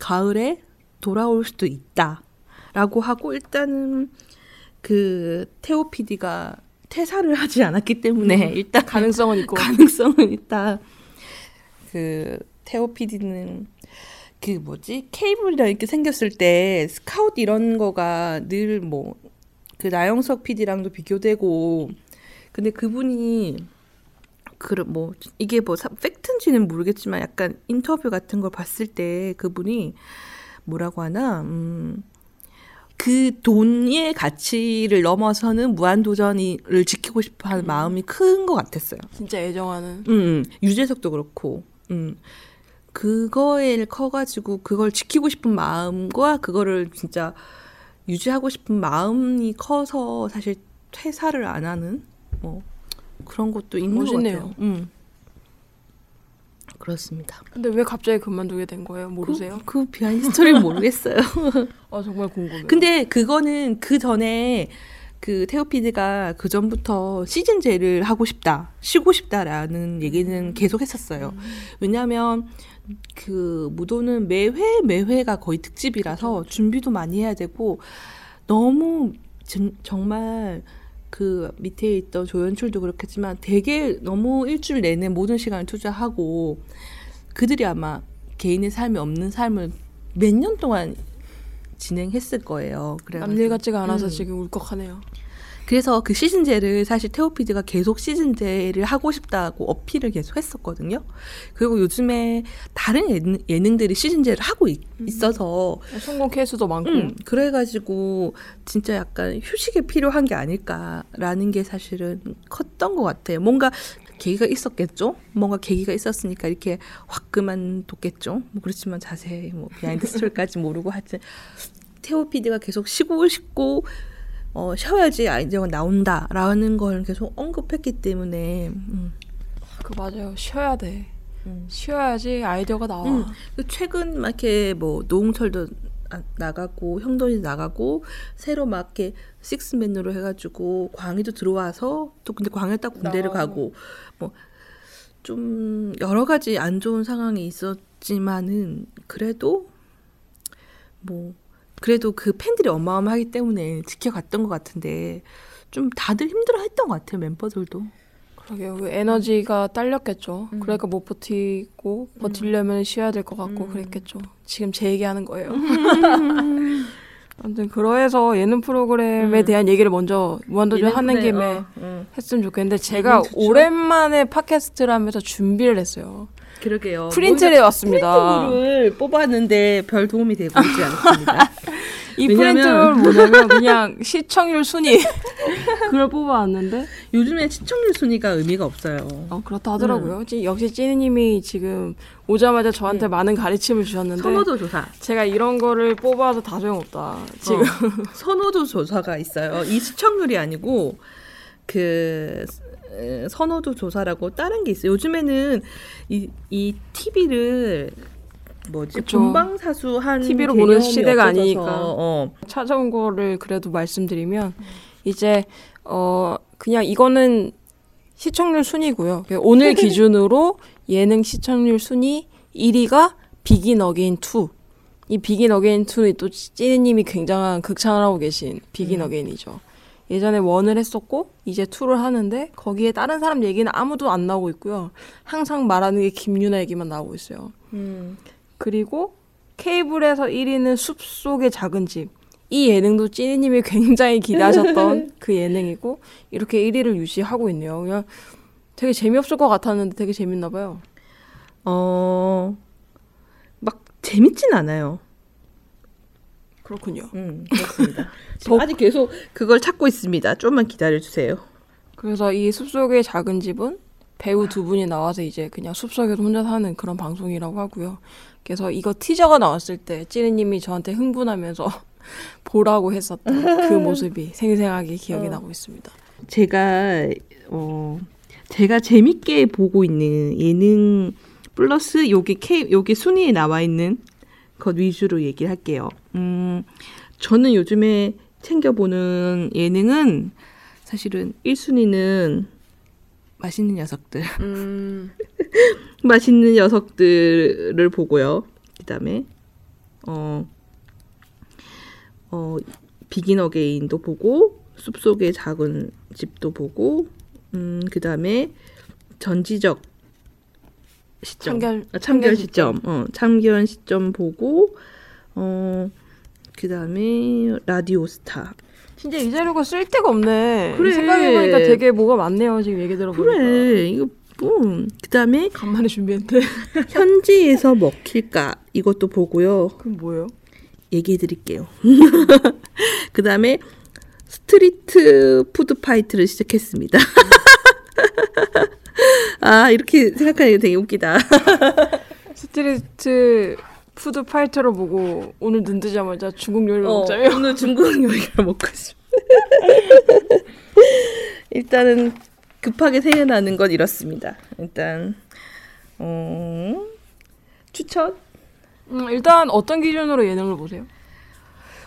가을에 돌아올 수도 있다라고 하고 일단은 그 테오 PD가 퇴사를 하지 않았기 때문에 일단 가능성은 있고. 가능성은 있다. 그 테오 PD는 그 뭐지? 케이블이랑 이렇게 생겼을 때 스카웃 이런 거가 늘 뭐 그 나영석 PD랑도 비교되고. 근데 그분이 그뭐 이게 뭐 사- 팩트인지는 모르겠지만 약간 인터뷰 같은 걸 봤을 때 그분이 뭐라고 하나? 음. 그 돈의 가치를 넘어서는 무한 도전을 지키고 싶어 하는 마음이 큰 것 같았어요. 진짜 애정하는. 음, 유재석도 그렇고, 음, 그거에 커가지고 그걸 지키고 싶은 마음과 그거를 진짜 유지하고 싶은 마음이 커서 사실 퇴사를 안 하는 뭐 그런 것도 있는 멋있네요. 것 같아요. 음. 그렇습니다. 근데 왜 갑자기 그만두게 된 거예요? 모르세요? 그, 그 비하인드 스토리는 모르겠어요. 아 정말 궁금해요. 근데 그거는 그 전에 그 태호 PD가 그 전부터 시즌 제를 하고 싶다, 쉬고 싶다라는 얘기는 계속 했었어요. 왜냐하면 그 무도는 매회 매회가 거의 특집이라서 준비도 많이 해야 되고 너무 진- 정말 그 밑에 있던 조연출도 그렇겠지만 되게 너무 일주일 내내 모든 시간을 투자하고 그들이 아마 개인의 삶이 없는 삶을 몇 년 동안 진행했을 거예요. 그래가지고. 남일 같지가 않아서 음. 지금 울컥하네요. 그래서 그 시즌제를 사실 테오피드가 계속 시즌제를 하고 싶다고 어필을 계속 했었거든요. 그리고 요즘에 다른 예능, 예능들이 시즌제를 하고 있, 어서 성공 케이스도 많고 음, 그래가지고 진짜 약간 휴식이 필요한 게 아닐까라는 게 사실은 컸던 것 같아요. 뭔가 계기가 있었겠죠. 뭔가 계기가 있었으니까 이렇게 확 그만뒀겠죠. 뭐 그렇지만 자세히 뭐 비하인드 스토리까지 모르고 하여튼 태호 PD가 계속 쉬고 싶고 어, 쉬어야지 아이디어가 나온다라는 걸 계속 언급했기 때문에 음. 그 맞아요. 쉬어야 돼. 음. 쉬어야지 아이디어가 나와. 음. 그 최근 막 이렇게 뭐 노홍철도 아- 나가고 형돈이 나가고 새로 막 이렇게 식스맨으로 해가지고 광희도 들어와서 또 근데 광희 딱 군대를 나가고. 가고 뭐 좀 여러 가지 안 좋은 상황이 있었지만은 그래도 뭐 그래도 그 팬들이 어마어마하기 때문에 지켜갔던 것 같은데 좀 다들 힘들어했던 것 같아요 멤버들도. 그러게요. 그 에너지가 딸렸겠죠. 음. 그러니까 못 버티고 버티려면 쉬어야 될 것 같고 음. 그랬겠죠. 지금 제 얘기하는 거예요. 아무튼 그러해서 예능 프로그램에 음. 대한 얘기를 먼저 무한도전 하는 김에 어, 어. 했으면 좋겠는데 제가 예능 좋죠. 오랜만에 팟캐스트를 하면서 준비를 했어요. 그러게요. 프린트를 해왔습니다. 프린트를 뽑았는데 별 도움이 되고 있지 않습니다. 이 프린트는 뭐냐면 그냥 시청률 순위 그걸 뽑아왔는데 요즘에 시청률 순위가 의미가 없어요. 어, 그렇다 하더라고요. 찌- 역시 찌니님이 지금 오자마자 저한테 많은 가르침을 주셨는데 선호도 조사. 제가 이런 거를 뽑아서 다 소용없다. 지금 어, 선호도 조사가 있어요. 이 시청률이 아니고 그 에, 선호도 조사라고 다른 게 있어요. 요즘에는 이, 이 TV를 뭐지 그쵸. 본방사수 한 TV 로 보는 시대가 없어져서, 아니니까. 어, 찾아온 거를 그래도 말씀드리면 이제 어 그냥 이거는 시청률 순위고요. 오늘 기준으로 예능 시청률 순위 1위가 비긴 어게인 2. 이 비긴 어게인 2는 또 찌니님이 굉장한 극찬을 하고 계신 비긴 음. 어게인이죠. 예전에 one을 했었고 이제 2를 하는데 거기에 다른 사람 얘기는 아무도 안 나오고 있고요. 항상 말하는 게 김윤아 얘기만 나오고 있어요. 음. 그리고 케이블에서 1위는 숲속의 작은 집. 이 예능도 찌니님이 굉장히 기대하셨던 그 예능이고 이렇게 1위를 유지하고 있네요. 그냥 되게 재미없을 것 같았는데 되게 재밌나 봐요. 어, 막 재밌진 않아요. 그렇군요. 음, 그렇습니다. 더- 아직 계속 그걸 찾고 있습니다. 좀만 기다려 주세요. 그래서 이 숲속의 작은 집은 배우 두 분이 나와서 이제 그냥 숲속에서 혼자 사는 그런 방송이라고 하고요. 그래서 이거 티저가 나왔을 때 찌니님이 저한테 흥분하면서 보라고 했었던 그 모습이 생생하게 기억이 어. 나고 있습니다. 제가 어 제가 재밌게 보고 있는 예능 플러스 여기 K 여기 순위에 나와 있는 것 위주로 얘기를 할게요. 음 저는 요즘에 챙겨 보는 예능은 사실은 1순위는 맛있는 녀석들. 음, 맛있는 녀석들을 보고요. 그다음에 어, 어 비긴 어게인도 보고 숲속의 작은 집도 보고 음 그다음에 전지적 시점. 참견, 아, 참견 시점. 어 참견 시점 보고 어 그다음에 라디오 스타 진짜 이 자료가 쓸 데가 없네. 그래. 생각해보니까 되게 뭐가 많네요. 지금 얘기 들어보니까. 그래 이거 뭐 그다음에 간만에 준비했는데. 현지에서 먹힐까 이것도 보고요. 그럼 뭐예요? 얘기해 드릴게요. 그 다음에 스트리트 푸드 파이터를 시작했습니다. 아, 이렇게 생각하니까 되게 웃기다. 스트리트 푸드 파이터로 보고 오늘 눈 뜨자마자 중국 요리를 어, 먹자며. 오늘 중국 요리를 먹고 있습니다. 일단은 급하게 생각나는 건 이렇습니다. 일단 어, 추천? 음, 일단 어떤 기준으로 예능을 보세요?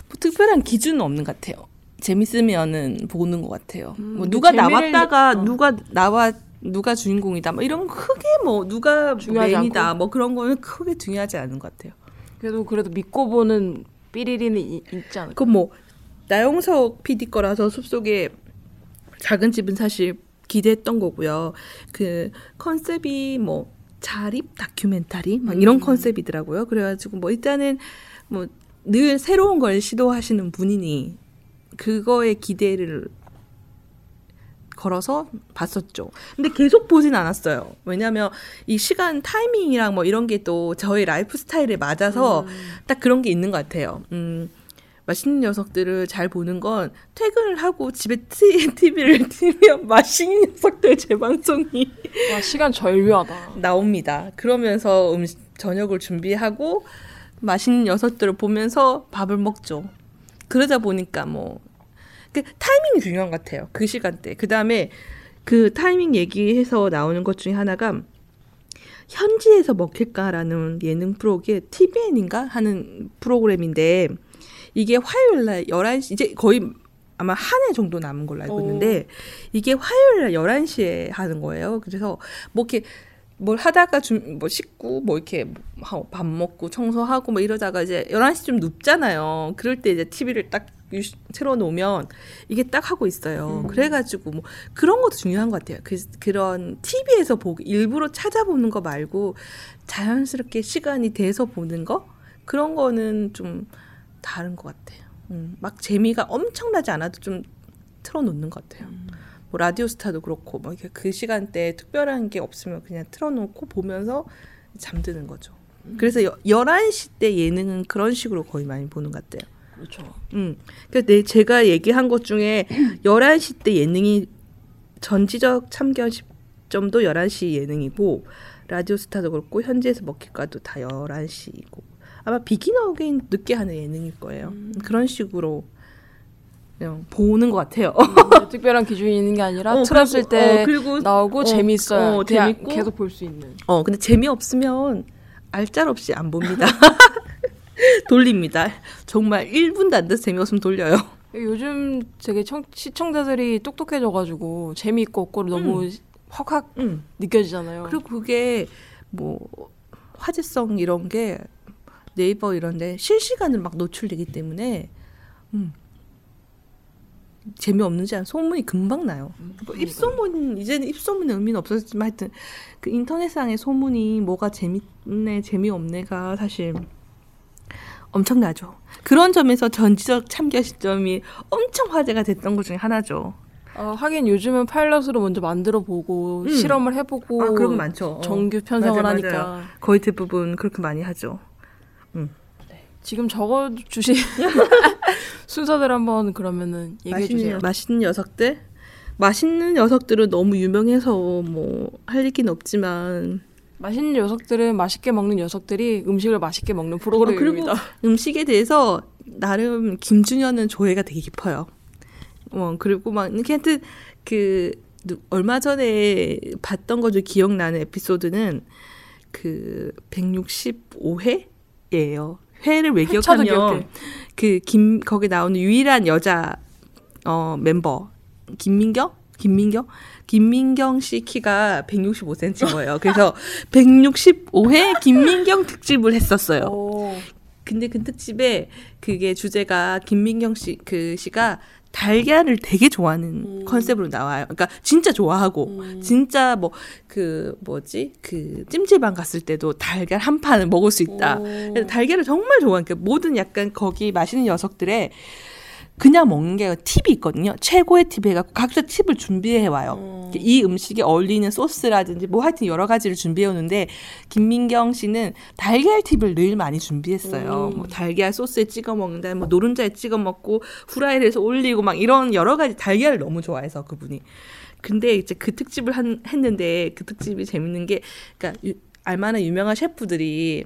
뭐 특별한 기준은 없는 것 같아요. 재밌으면은 보는 것 같아요. 음, 뭐 누가 나왔다가 느- 어. 누가 나와 누가 주인공이다 뭐 이런 거 크게 뭐 누가 메인이다? 뭐 그런 거는 크게 중요하지 않은 것 같아요. 그래도 그래도 믿고 보는 삐리리는 이- 있지 않을까? 그뭐 나영석 PD 거라서 숲속에 작은 집은 사실 기대했던 거고요. 그 컨셉이 뭐 자립 다큐멘터리 막 이런 컨셉이더라고요. 그래가지고 뭐 일단은 뭐 늘 새로운 걸 시도하시는 분이니 그거에 기대를 걸어서 봤었죠. 근데 계속 보진 않았어요. 왜냐면 이 시간 타이밍이랑 뭐 이런 게 또 저의 라이프 스타일에 맞아서 딱 그런 게 있는 것 같아요. 음, 맛있는 녀석들을 잘 보는 건 퇴근을 하고 집에 TV를 틀면 맛있는 녀석들 재방송이 와 시간 절묘하다. 나옵니다. 그러면서 음식, 저녁을 준비하고 맛있는 녀석들을 보면서 밥을 먹죠. 그러다 보니까 뭐, 그 타이밍이 중요한 것 같아요. 그 시간대. 그 다음에 그 타이밍 얘기해서 나오는 것 중에 하나가 현지에서 먹힐까라는 예능 프로게 TVN인가 하는 프로그램인데 이게 화요일 날 11시 이제 거의 아마 한 해 정도 남은 걸로 알고 오. 있는데 이게 화요일 날 11시에 하는 거예요. 그래서 뭐 이렇게 뭘 하다가 좀 뭐 씻고 뭐 이렇게 하고 밥 먹고 청소하고 뭐 이러다가 이제 11시 좀 눕잖아요. 그럴 때 이제 TV를 딱 유- 틀어 놓으면 이게 딱 하고 있어요. 그래가지고 뭐 그런 것도 중요한 것 같아요. 그, 그런 TV에서 보고 일부러 찾아보는 거 말고 자연스럽게 시간이 돼서 보는 거 그런 거는 좀 다른 것 같아요. 음, 막 재미가 엄청나지 않아도 좀 틀어놓는 것 같아요. 뭐 라디오 스타도 그렇고 뭐 이렇게 그 시간대에 특별한 게 없으면 그냥 틀어놓고 보면서 잠드는 거죠. 그래서 여, 11시 때 예능은 그런 식으로 거의 많이 보는 것 같아요. 그렇죠. 음. 그러니까 내 제가 얘기한 것 중에 11시 때 예능이 전지적 참견 시점도 11시 예능이고 라디오 스타도 그렇고 현지에서 먹힐까도 다 11시이고 아마 비긴 어게인 늦게 하는 예능일 거예요. 그런 식으로 그냥 보는 것 같아요. 음, 특별한 기준이 있는 게 아니라 어, 틀었을 그리고- 때 어, 그리고 나오고 어, 재밌어요. 어, 재밌고. 계속 볼 수 있는. 어, 근데 재미 없으면 알짤 없이 안 봅니다. 돌립니다. 정말 1분도 안 돼서 재미없으면 돌려요. 요즘 되게 청, 시청자들이 똑똑해져가지고 재미있고 없고를 너무 확확 음. 느껴지잖아요. 그리고 그게 뭐 화제성 이런 게 네이버 이런데 실시간으로 막 노출되기 때문에 음. 재미없는지 않은 소문이 금방 나요. 뭐 입소문 이제는 입소문의 의미는 없어졌지만 하여튼 그 인터넷상의 소문이 뭐가 재밌네 재미없네가 사실 엄청나죠. 그런 점에서 전지적 참견 시점이 엄청 화제가 됐던 것 중에 하나죠. 어, 하긴 요즘은 파일럿으로 먼저 만들어 보고 음. 실험을 해보고 아, 그런 거 많죠. 어. 정규 편성을 맞아요, 하니까 맞아요. 거의 대부분 그렇게 많이 하죠. 지금 적어 주신 순서들 한번 그러면은 얘기해 주세요. 맛있는 녀석들? 맛있는 녀석들은 너무 유명해서 뭐 할 얘기는 없지만 맛있는 녀석들은 맛있게 먹는 녀석들이 음식을 맛있게 먹는 어, 프로그램입니다. 그리고 음식에 대해서 나름 김준현은 조예가 되게 깊어요. 어 그리고 막 이렇게 하여튼 그 누- 얼마 전에 봤던 거 중 기억나는 에피소드는 그 165회예요. 회를 외격하면 기억해. 그김 거기 나오는 유일한 여자 어 멤버 김민경 김민경 김민경 씨 키가 165cm인 거예요. 그래서 165회 김민경 특집을 했었어요. 오, 근데 그 특집에 그게 주제가 김민경 씨 그 씨가 달걀을 되게 좋아하는 음. 컨셉으로 나와요. 그러니까 진짜 좋아하고 음. 진짜 뭐 그 뭐지 그 찜질방 갔을 때도 달걀 한 판을 먹을 수 있다. 오. 그래서 달걀을 정말 좋아하니까 모든 약간 거기 맛있는 녀석들의 그냥 먹는 게 팁이 있거든요. 최고의 팁 해갖고 각자 팁을 준비해 와요. 음. 이 음식에 어울리는 소스라든지 뭐 하여튼 여러 가지를 준비해 오는데 김민경 씨는 달걀 팁을 늘 많이 준비했어요. 음. 뭐 달걀 소스에 찍어 먹는다, 뭐 노른자에 찍어 먹고 후라이를 해서 올리고 막 이런 여러 가지 달걀을 너무 좋아해서 그분이. 근데 이제 그 특집을 한, 했는데 그 특집이 재밌는 게 그러니까 유- 알만한 유명한 셰프들이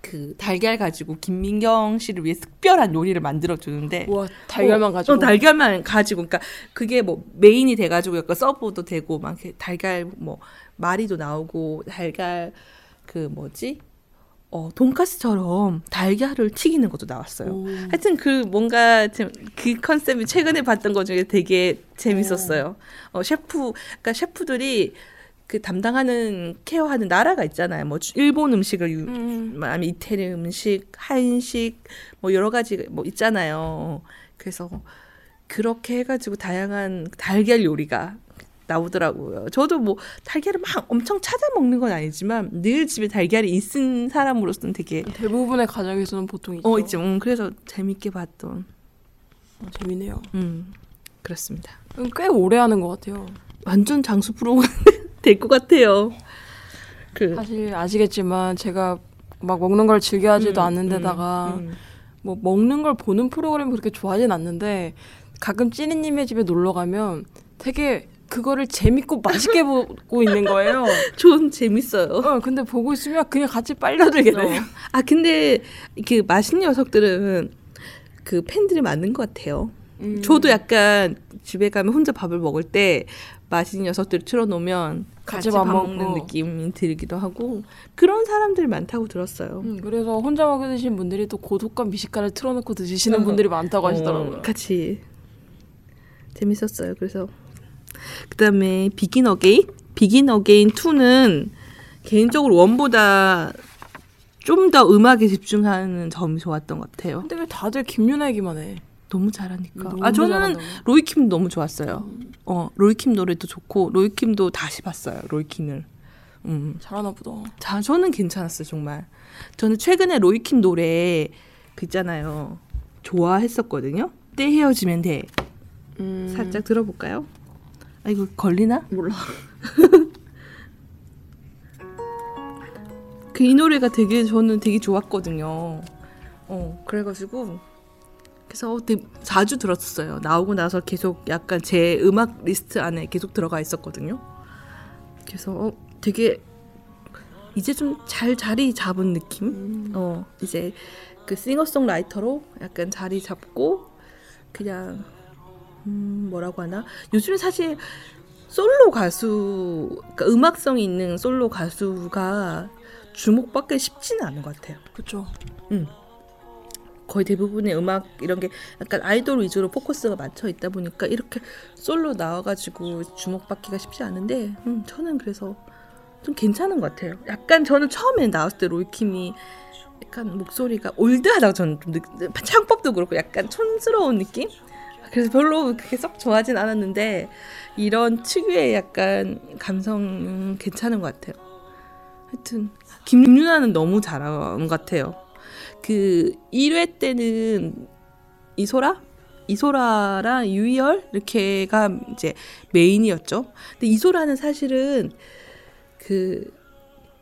그 달걀 가지고 김민경 씨를 위해 특별한 요리를 만들어 주는데 와 달걀만 가지고 어, 달걀만 가지고 그러니까 그게 뭐 메인이 돼 가지고 약간 서브도 되고 막 달걀 뭐 마리도 나오고 달걀 그 뭐지? 어, 돈가스처럼 달걀을 튀기는 것도 나왔어요. 오. 하여튼 그 뭔가 좀그 컨셉이 최근에 봤던 것 중에 되게 재밌었어요. 어, 셰프, 그러니까 셰프들이 그 담당하는 케어하는 나라가 있잖아요. 뭐 주- 일본 음식을 유, 음. 뭐 아니면 이태리 음식, 한식 뭐 여러 가지 뭐 있잖아요. 그래서 그렇게 해가지고 다양한 달걀 요리가 나오더라고요. 저도 뭐 달걀을 막 엄청 찾아 먹는 건 아니지만 늘 집에 달걀이 있은 사람으로서는 되게 대부분의 가정에서는 보통 있죠. 어 있죠. 음, 그래서 재밌게 봤던 어, 재밌네요. 음 그렇습니다. 음, 꽤 오래 하는 것 같아요. 완전 장수 프로가 될 것 같아요. 그 사실 아시겠지만 제가 막 먹는 걸 즐겨하지도 음, 않는데다가 음, 음. 뭐 먹는 걸 보는 프로그램 그렇게 좋아하진 않는데 가끔 찌니님의 집에 놀러 가면 되게 그거를 재밌고 맛있게 보고 있는 거예요. 전 재밌어요. 어, 근데 보고 있으면 그냥 같이 빨려들게 돼요. 아 근데 그 맛있는 녀석들은 그 팬들이 많은 것 같아요. 음. 저도 약간 집에 가면 혼자 밥을 먹을 때 맛있는 녀석들을 틀어놓으면 같이 같이 밥 밥 먹는. 느낌이 들기도 하고 그런 사람들 많다고 들었어요. 음, 그래서 혼자 먹여 드시는 분들이 또 고독한 미식가를 틀어놓고 드시는 어. 분들이 많다고 하시더라고요. 어, 같이 재밌었어요. 그래서 그다음에 비긴 어게인 비긴 어게인 2는 개인적으로 원보다 좀 더 음악에 집중하는 점이 좋았던 것 같아요. 근데 왜 다들 김윤아 얘기만 해? 너무 잘하니까. 너무 아 저는. 로이킴 너무 좋았어요. 어 로이킴 노래도 좋고 로이킴도 다시 봤어요. 로이킴을. 음. 잘하나 보다. 자 저는 괜찮았어요 정말. 저는 최근에 로이킴 노래 그 있잖아요. 좋아했었거든요. 때 헤어지면 돼. 음, 살짝 들어볼까요? 아 이거 걸리나? 몰라. 그 이 노래가 되게 저는 되게 좋았거든요. 어 그래가지고 그래서 되게 자주 들었어요. 나오고 나서 계속 약간 제 음악 리스트 안에 계속 들어가 있었거든요. 그래서 어, 되게 이제 좀 잘 자리 잡은 느낌. 음, 어 이제 그 싱어송라이터로 약간 자리 잡고 그냥 음 뭐라고 하나 요즘에 사실 솔로 가수 그러니까 음악성 있는 솔로 가수가 주목받기 쉽지는 않은 것 같아요. 그쵸. 거의 대부분의 음악 이런 게 약간 아이돌 위주로 포커스가 맞춰 있다 보니까 이렇게 솔로 나와가지고 주목받기가 쉽지 않은데 음, 저는 그래서 좀 괜찮은 것 같아요. 약간 저는 처음에 나왔을 때 로이킴이 약간 목소리가 올드하다고 저는 좀 느, 창법도 그렇고 약간 촌스러운 느낌? 그래서 별로 그렇게 썩 좋아하진 않았는데 이런 특유의 약간 감성은 괜찮은 것 같아요. 하여튼 김윤아는 너무 잘한 것 같아요. 그 1회 때는 이소라? 이소라랑 유이열 이렇게가 이제 메인이었죠. 근데 이소라는 사실은 그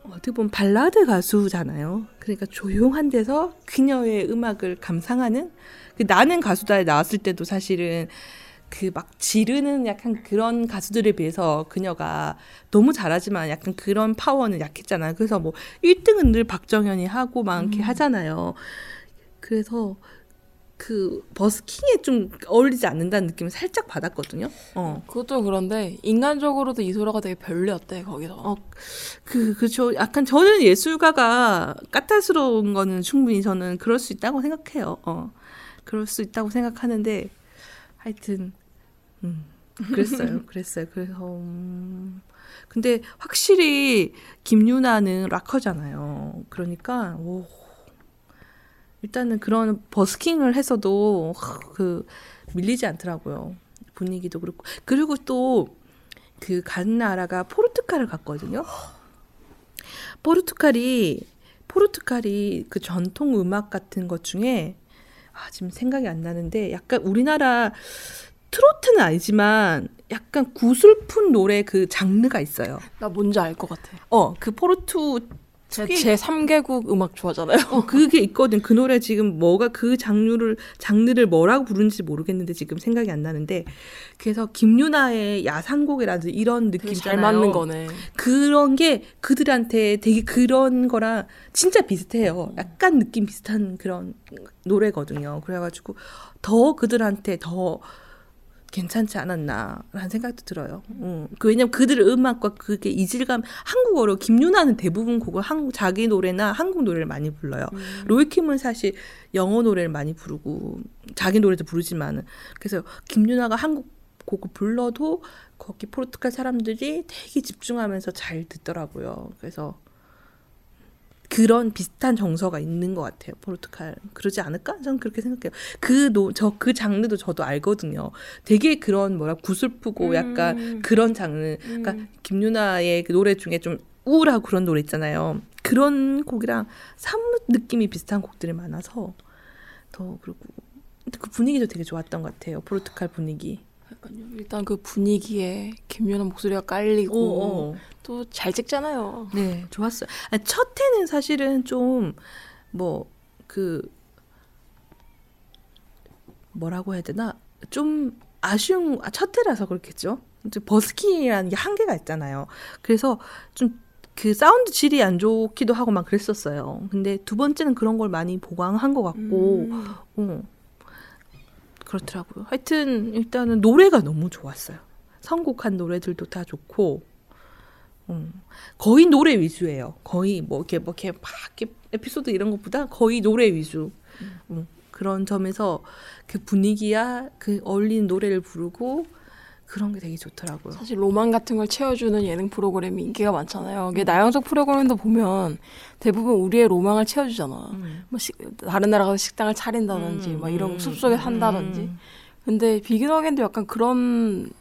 어떻게 보면 발라드 가수잖아요. 그러니까 조용한 데서 그녀의 음악을 감상하는 그 나는 가수다에 나왔을 때도 사실은 그 막 지르는 약간 그런 가수들에 비해서 그녀가 너무 잘하지만 약간 그런 파워는 약했잖아요. 그래서 뭐 1등은 늘 박정현이 하고 막 이렇게 하잖아요. 그래서 그 버스킹에 좀 어울리지 않는다는 느낌을 살짝 받았거든요. 어. 그것도 그런데 인간적으로도 이소라가 되게 별로였대 거기서. 어, 그, 그죠. 약간 저는 예술가가 까탈스러운 거는 충분히 저는 그럴 수 있다고 생각해요. 어. 그럴 수 있다고 생각하는데, 하여튼, 음, 그랬어요. 그랬어요. 그래서, 음, 근데 확실히 김유나는 락커잖아요. 그러니까, 오, 일단은 그런 버스킹을 해서도 그 밀리지 않더라고요. 분위기도 그렇고. 그리고 또, 그 간 나라가 포르투갈을 갔거든요. 포르투갈이 포르투갈이 그 전통 음악 같은 것 중에 아 지금 생각이 안 나는데 약간 우리나라 트로트는 아니지만 약간 구슬픈 노래 그 장르가 있어요. 나 뭔지 알 것 같아. 어, 그 포르투 제, 제 3개국 음악 좋아하잖아요. 어, 그게 있거든. 그 노래 지금 뭐가 그 장르를 장르를 뭐라고 부르는지 모르겠는데 지금 생각이 안 나는데 그래서 김유나의 야상곡이라든지 이런 되게 느낌이잖아요. 잘 맞는 거네. 그런 게 그들한테 되게 그런 거랑 진짜 비슷해요. 약간 느낌 비슷한 그런 노래거든요. 그래가지고 더 그들한테 더 괜찮지 않았나라는 생각도 들어요. 음. 그 왜냐면 그들의 음악과 그게 이질감 한국어로 김유나는 대부분 곡을 한국 자기 노래나 한국 노래를 많이 불러요. 로이킴은 사실 영어 노래를 많이 부르고 자기 노래도 부르지만은 그래서 김유나가 한국 곡을 불러도 거기 포르투갈 사람들이 되게 집중하면서 잘 듣더라고요. 그래서 그런 비슷한 정서가 있는 것 같아요. 포르투갈 그러지 않을까? 저는 그렇게 생각해요. 그저그 그 장르도 저도 알거든요. 되게 그런 뭐라 구슬프고 약간 그런 장르. 그러니까 김유나의 그 노래 중에 좀 우울하고 그런 노래 있잖아요. 그런 곡이랑 사뭇 느낌이 비슷한 곡들이 많아서 더 그리고 그 분위기도 되게 좋았던 것 같아요. 포르투갈 분위기. 약간요. 일단 그 분위기에 김연아 목소리가 깔리고 어, 어. 또잘 찍잖아요. 네, 좋았어요. 아니, 첫 해는 사실은 좀 뭐 그 뭐라고 해야 되나 좀 아쉬운 아, 첫 해라서 그렇겠죠. 버스킹이라는 게 한계가 있잖아요. 그래서 좀그 사운드 질이 안 좋기도 하고 막 그랬었어요. 근데 두 번째는 그런 걸 많이 보강한 것 같고, 음. 어, 그렇더라고요. 하여튼 일단은 노래가 너무 좋았어요. 선곡한 노래들도 다 좋고, 음, 거의 노래 위주예요. 거의 뭐 이렇게 뭐 이렇게 막 이렇게 에피소드 이런 것보다 거의 노래 위주. 음, 그런 점에서 그 분위기야 그 어울리는 노래를 부르고 그런 게 되게 좋더라고요. 사실 로망 같은 걸 채워주는 예능 프로그램이 인기가 많잖아요. 이게 나영석 프로그램도 보면 대부분 우리의 로망을 채워주잖아. 음. 뭐 식- 다른 나라 가서 식당을 차린다든지 음, 막 이런 음, 숲속에 음, 산다든지. 음. 근데 비긴 어겐도 약간 그런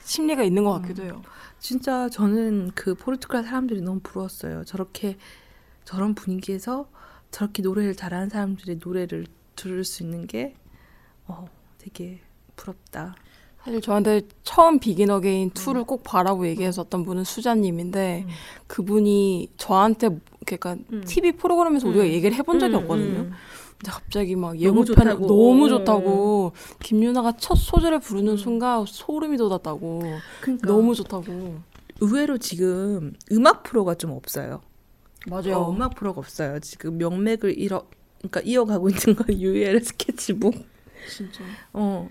심리가 있는 것 같기도 해요. 진짜 저는 그 포르투갈 사람들이 너무 부러웠어요. 저렇게 저런 분위기에서 저렇게 노래를 잘하는 사람들의 노래를 들을 수 있는 게 어, 되게 부럽다. 사실 저한테 처음 비긴 어게인 2를 꼭 봐라고 얘기했었던 분은 수자님인데 음. 그분이 저한테 그러니까 음. TV 프로그램에서 우리가 음. 얘기를 해본 적이 음, 없거든요. 음. 근데 갑자기 막 너무 예고편 좋다고. 너무 어. 좋다고 김윤아가 첫 소절을 부르는 순간 소름이 돋았다고 그러니까 너무 좋다고 의외로 지금 음악 프로가 좀 없어요. 맞아요. 어, 음악 프로가 없어요. 지금 명맥을 잃어 그러니까 이어가고 있는 건 유엘 스케치북. 진짜 어.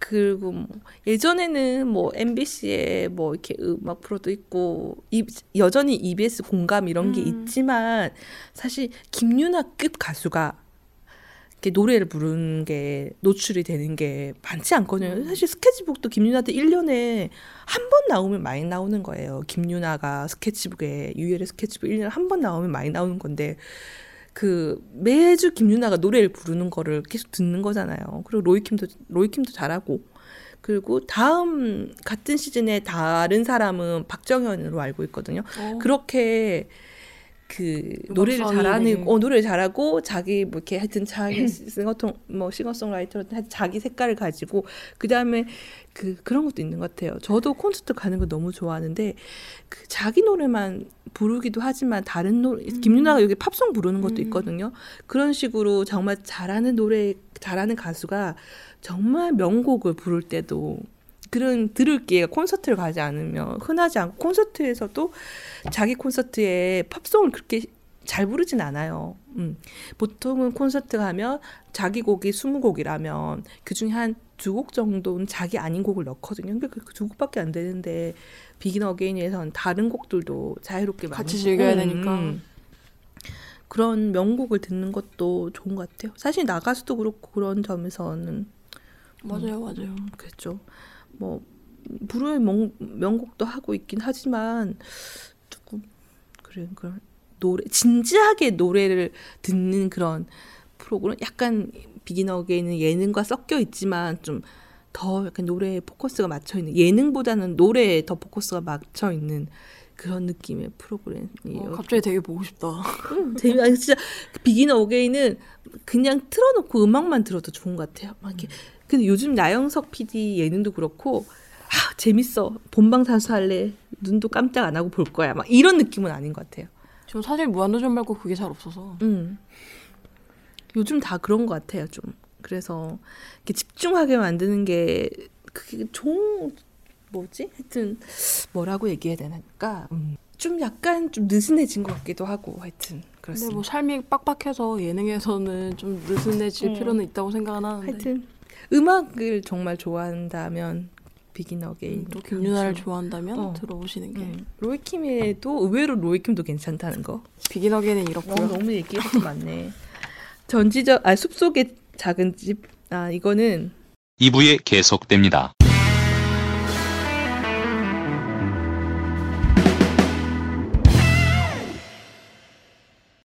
그리고 뭐 예전에는 뭐 MBC에 뭐 이렇게 음악 프로도 있고 이, 여전히 EBS 공감 이런 게 음. 있지만 사실 김유나급 가수가 이렇게 노래를 부르는 게 노출이 되는 게 많지 않거든요. 사실 스케치북도 김유나한테 1년에 한 번 나오면 많이 나오는 거예요. 김유나가 스케치북에 유엘의 스케치북 1년에 한 번 나오면 많이 나오는 건데 그 매주 김유나가 노래를 부르는 거를 계속 듣는 거잖아요. 그리고 로이킴도 로이킴도 잘하고 그리고 다음 같은 시즌에 다른 사람은 박정현으로 알고 있거든요. 어, 그렇게 그 노래를 잘하는 어 노래를 잘하고 자기 뭐 이렇게 하여튼 자기 싱어통 뭐 싱어송라이터로 자기 색깔을 가지고 그 다음에 그 그런 것도 있는 것 같아요. 저도 콘서트 가는 거 너무 좋아하는데 그 자기 노래만 부르기도 하지만 다른 노래 김유나가 여기 팝송 부르는 것도 음. 있거든요. 그런 식으로 정말 잘하는 노래 잘하는 가수가 정말 명곡을 부를 때도 그런 들을 기회가 콘서트를 가지 않으면 흔하지 않고 콘서트에서도 자기 콘서트에 팝송을 그렇게 잘 부르진 않아요. 음. 보통은 콘서트 가면 자기 곡이 20곡이라면 그 중에 한 두 곡 정도는 자기 아닌 곡을 넣거든요. 근데 그두 곡밖에 안 되는데 비긴 어게인에선 다른 곡들도 자유롭게 같이 즐겨야 음, 되니까. 음. 그런 명곡을 듣는 것도 좋은 것 같아요. 사실 나가수도 그렇고 그런 점에서는 맞아요, 맞아요. 그렇죠. 뭐 불후의 명, 명곡도 하고 있긴 하지만 조금 그래 그런 노래 진지하게 노래를 듣는 그런 프로그램 약간 비긴 어게인은 예능과 섞여 있지만 좀 더 약간 노래에 포커스가 맞춰 있는 예능보다는 노래에 더 포커스가 맞춰 있는 그런 느낌의 프로그램이에요. 어, 갑자기 되게 보고 싶다. 음, 재미, 아니, 진짜 비긴 어게인은 그냥 틀어놓고 음악만 들어도 좋은 것 같아요. 막 이렇게. 근데 요즘 나영석 PD 예능도 그렇고 아 재밌어 본방 사수 할래 눈도 깜짝 안 하고 볼 거야 막 이런 느낌은 아닌 것 같아요. 저 사실 무한도전 말고 그게 잘 없어서. 음. 요즘 다 그런 것 같아요, 좀. 그래서 이렇게 집중하게 만드는 게 그게 좋은 뭐지? 하여튼 뭐라고 얘기해야 되나까 음. 좀 약간 좀 느슨해진 것 같기도 하고 하여튼 근데 그렇습니다. 뭐 삶이 빡빡해서 예능에서는 좀 느슨해질 음. 필요는 있다고 생각은 하는데. 하여튼 음악을 정말 좋아한다면 비긴 어게인 음, 또 김윤아를 강추. 좋아한다면 어. 들어보시는 게 음. 로이킴에도 의외로 로이킴도 괜찮다는 거. 비긴 어게인은 어, 이렇고요. 너무 얘기할 게 많네. 전지적 아 숲속의 작은 집. 아 이거는 2부에 계속됩니다.